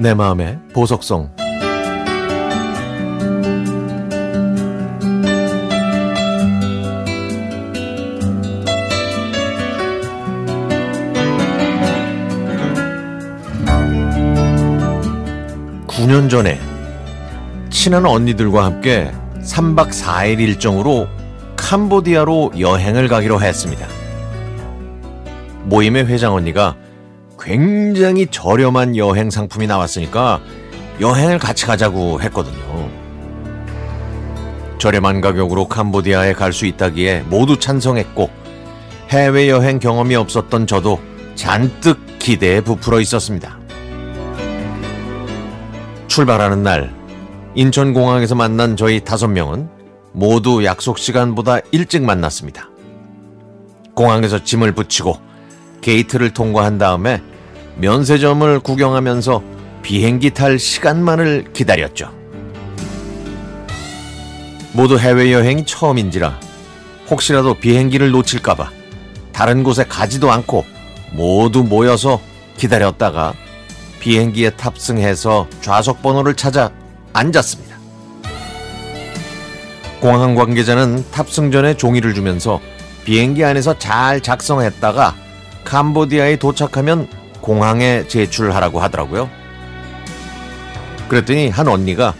내 마음의 보석성 9년 전에 친한 언니들과 함께 3박 4일 일정으로 캄보디아로 여행을 가기로 했습니다. 모임의 회장 언니가 굉장히 저렴한 여행 상품이 나왔으니까 여행을 같이 가자고 했거든요. 저렴한 가격으로 캄보디아에 갈 수 있다기에 모두 찬성했고 해외여행 경험이 없었던 저도 잔뜩 기대에 부풀어 있었습니다. 출발하는 날 인천공항에서 만난 저희 다섯 명은 모두 약속 시간보다 일찍 만났습니다. 공항에서 짐을 붙이고 게이트를 통과한 다음에 면세점을 구경하면서 비행기 탈 시간만을 기다렸죠. 모두 해외여행이 처음인지라 혹시라도 비행기를 놓칠까봐 다른 곳에 가지도 않고 모두 모여서 기다렸다가 비행기에 탑승해서 좌석 번호를 찾아 앉았습니다. 공항 관계자는 탑승 전에 종이를 주면서 비행기 안에서 잘 작성했다가 캄보디아에 도착하면 공항에 제출하라고 하더라고요. 그랬더니 한 언니가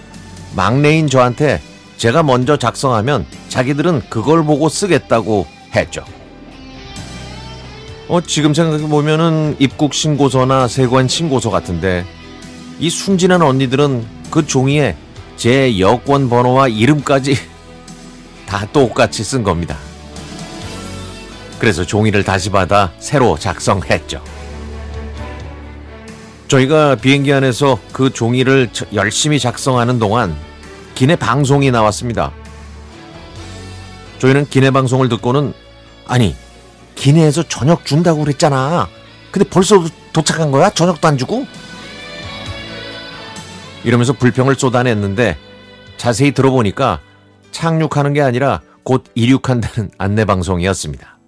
막내인 저한테 제가 먼저 작성하면 자기들은 그걸 보고 쓰겠다고 했죠. 어, 지금 생각해 보면은 입국 신고서나 세관 신고서 같은데 이 순진한 언니들은 그 종이에 제 여권 번호와 이름까지 다 똑같이 쓴 겁니다. 그래서 종이를 다시 받아 새로 작성했죠. 저희가 비행기 안에서 그 종이를 열심히 작성하는 동안 기내 방송이 나왔습니다. 저희는 기내 방송을 듣고는 아니 기내에서 저녁 준다고 그랬잖아. 근데 벌써 도착한 거야? 저녁도 안 주고? 이러면서 불평을 쏟아냈는데 자세히 들어보니까 착륙하는 게 아니라 곧 이륙한다는 안내 방송이었습니다.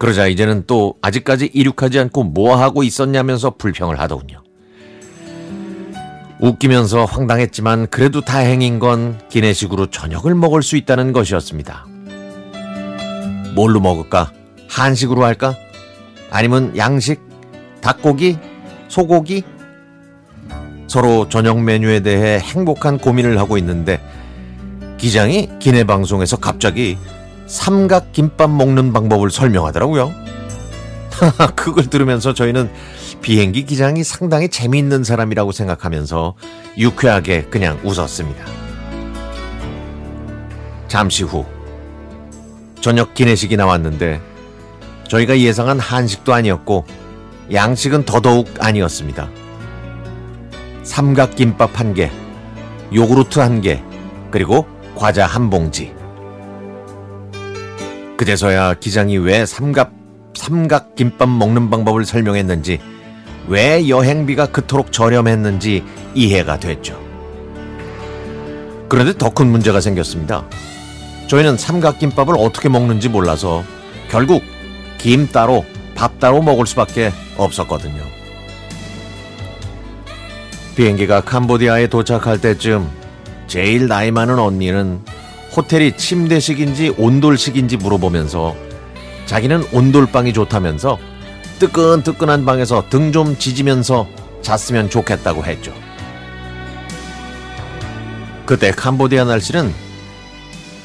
그러자 이제는 또 아직까지 이륙하지 않고 뭐 하고 있었냐면서 불평을 하더군요. 웃기면서 황당했지만 그래도 다행인 건 기내식으로 저녁을 먹을 수 있다는 것이었습니다. 뭘로 먹을까? 한식으로 할까? 아니면 양식? 닭고기? 소고기? 서로 저녁 메뉴에 대해 행복한 고민을 하고 있는데 기장이 기내 방송에서 갑자기 삼각 김밥 먹는 방법을 설명하더라고요. 그걸 들으면서 저희는 비행기 기장이 상당히 재미있는 사람이라고 생각하면서 유쾌하게 그냥 웃었습니다. 잠시 후 저녁 기내식이 나왔는데 저희가 예상한 한식도 아니었고 양식은 더더욱 아니었습니다. 삼각김밥 한 개, 요구르트 한 개, 그리고 과자 한 봉지. 그제서야 기장이 왜 삼각, 삼각김밥 먹는 방법을 설명했는지, 왜 여행비가 그토록 저렴했는지 이해가 됐죠. 그런데 더 큰 문제가 생겼습니다. 저희는 삼각김밥을 어떻게 먹는지 몰라서 결국 김 따로 밥 따로 먹을 수밖에 없었거든요. 비행기가 캄보디아에 도착할 때쯤 제일 나이 많은 언니는 호텔이 침대식인지 온돌식인지 물어보면서 자기는 온돌방이 좋다면서 뜨끈뜨끈한 방에서 등 좀 지지면서 잤으면 좋겠다고 했죠. 그때 캄보디아 날씨는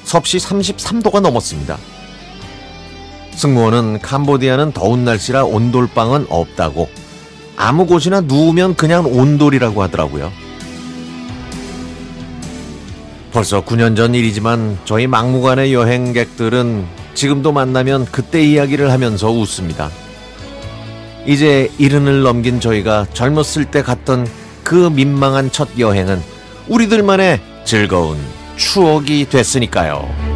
섭씨 33도가 넘었습니다. 승무원은 캄보디아는 더운 날씨라 온돌방은 없다고 아무 곳이나 누우면 그냥 온돌이라고 하더라고요. 벌써 9년 전 일이지만 저희 막무가내 여행객들은 지금도 만나면 그때 이야기를 하면서 웃습니다. 이제 이른을 넘긴 저희가 젊었을 때 갔던 그 민망한 첫 여행은 우리들만의 즐거운 추억이 됐으니까요.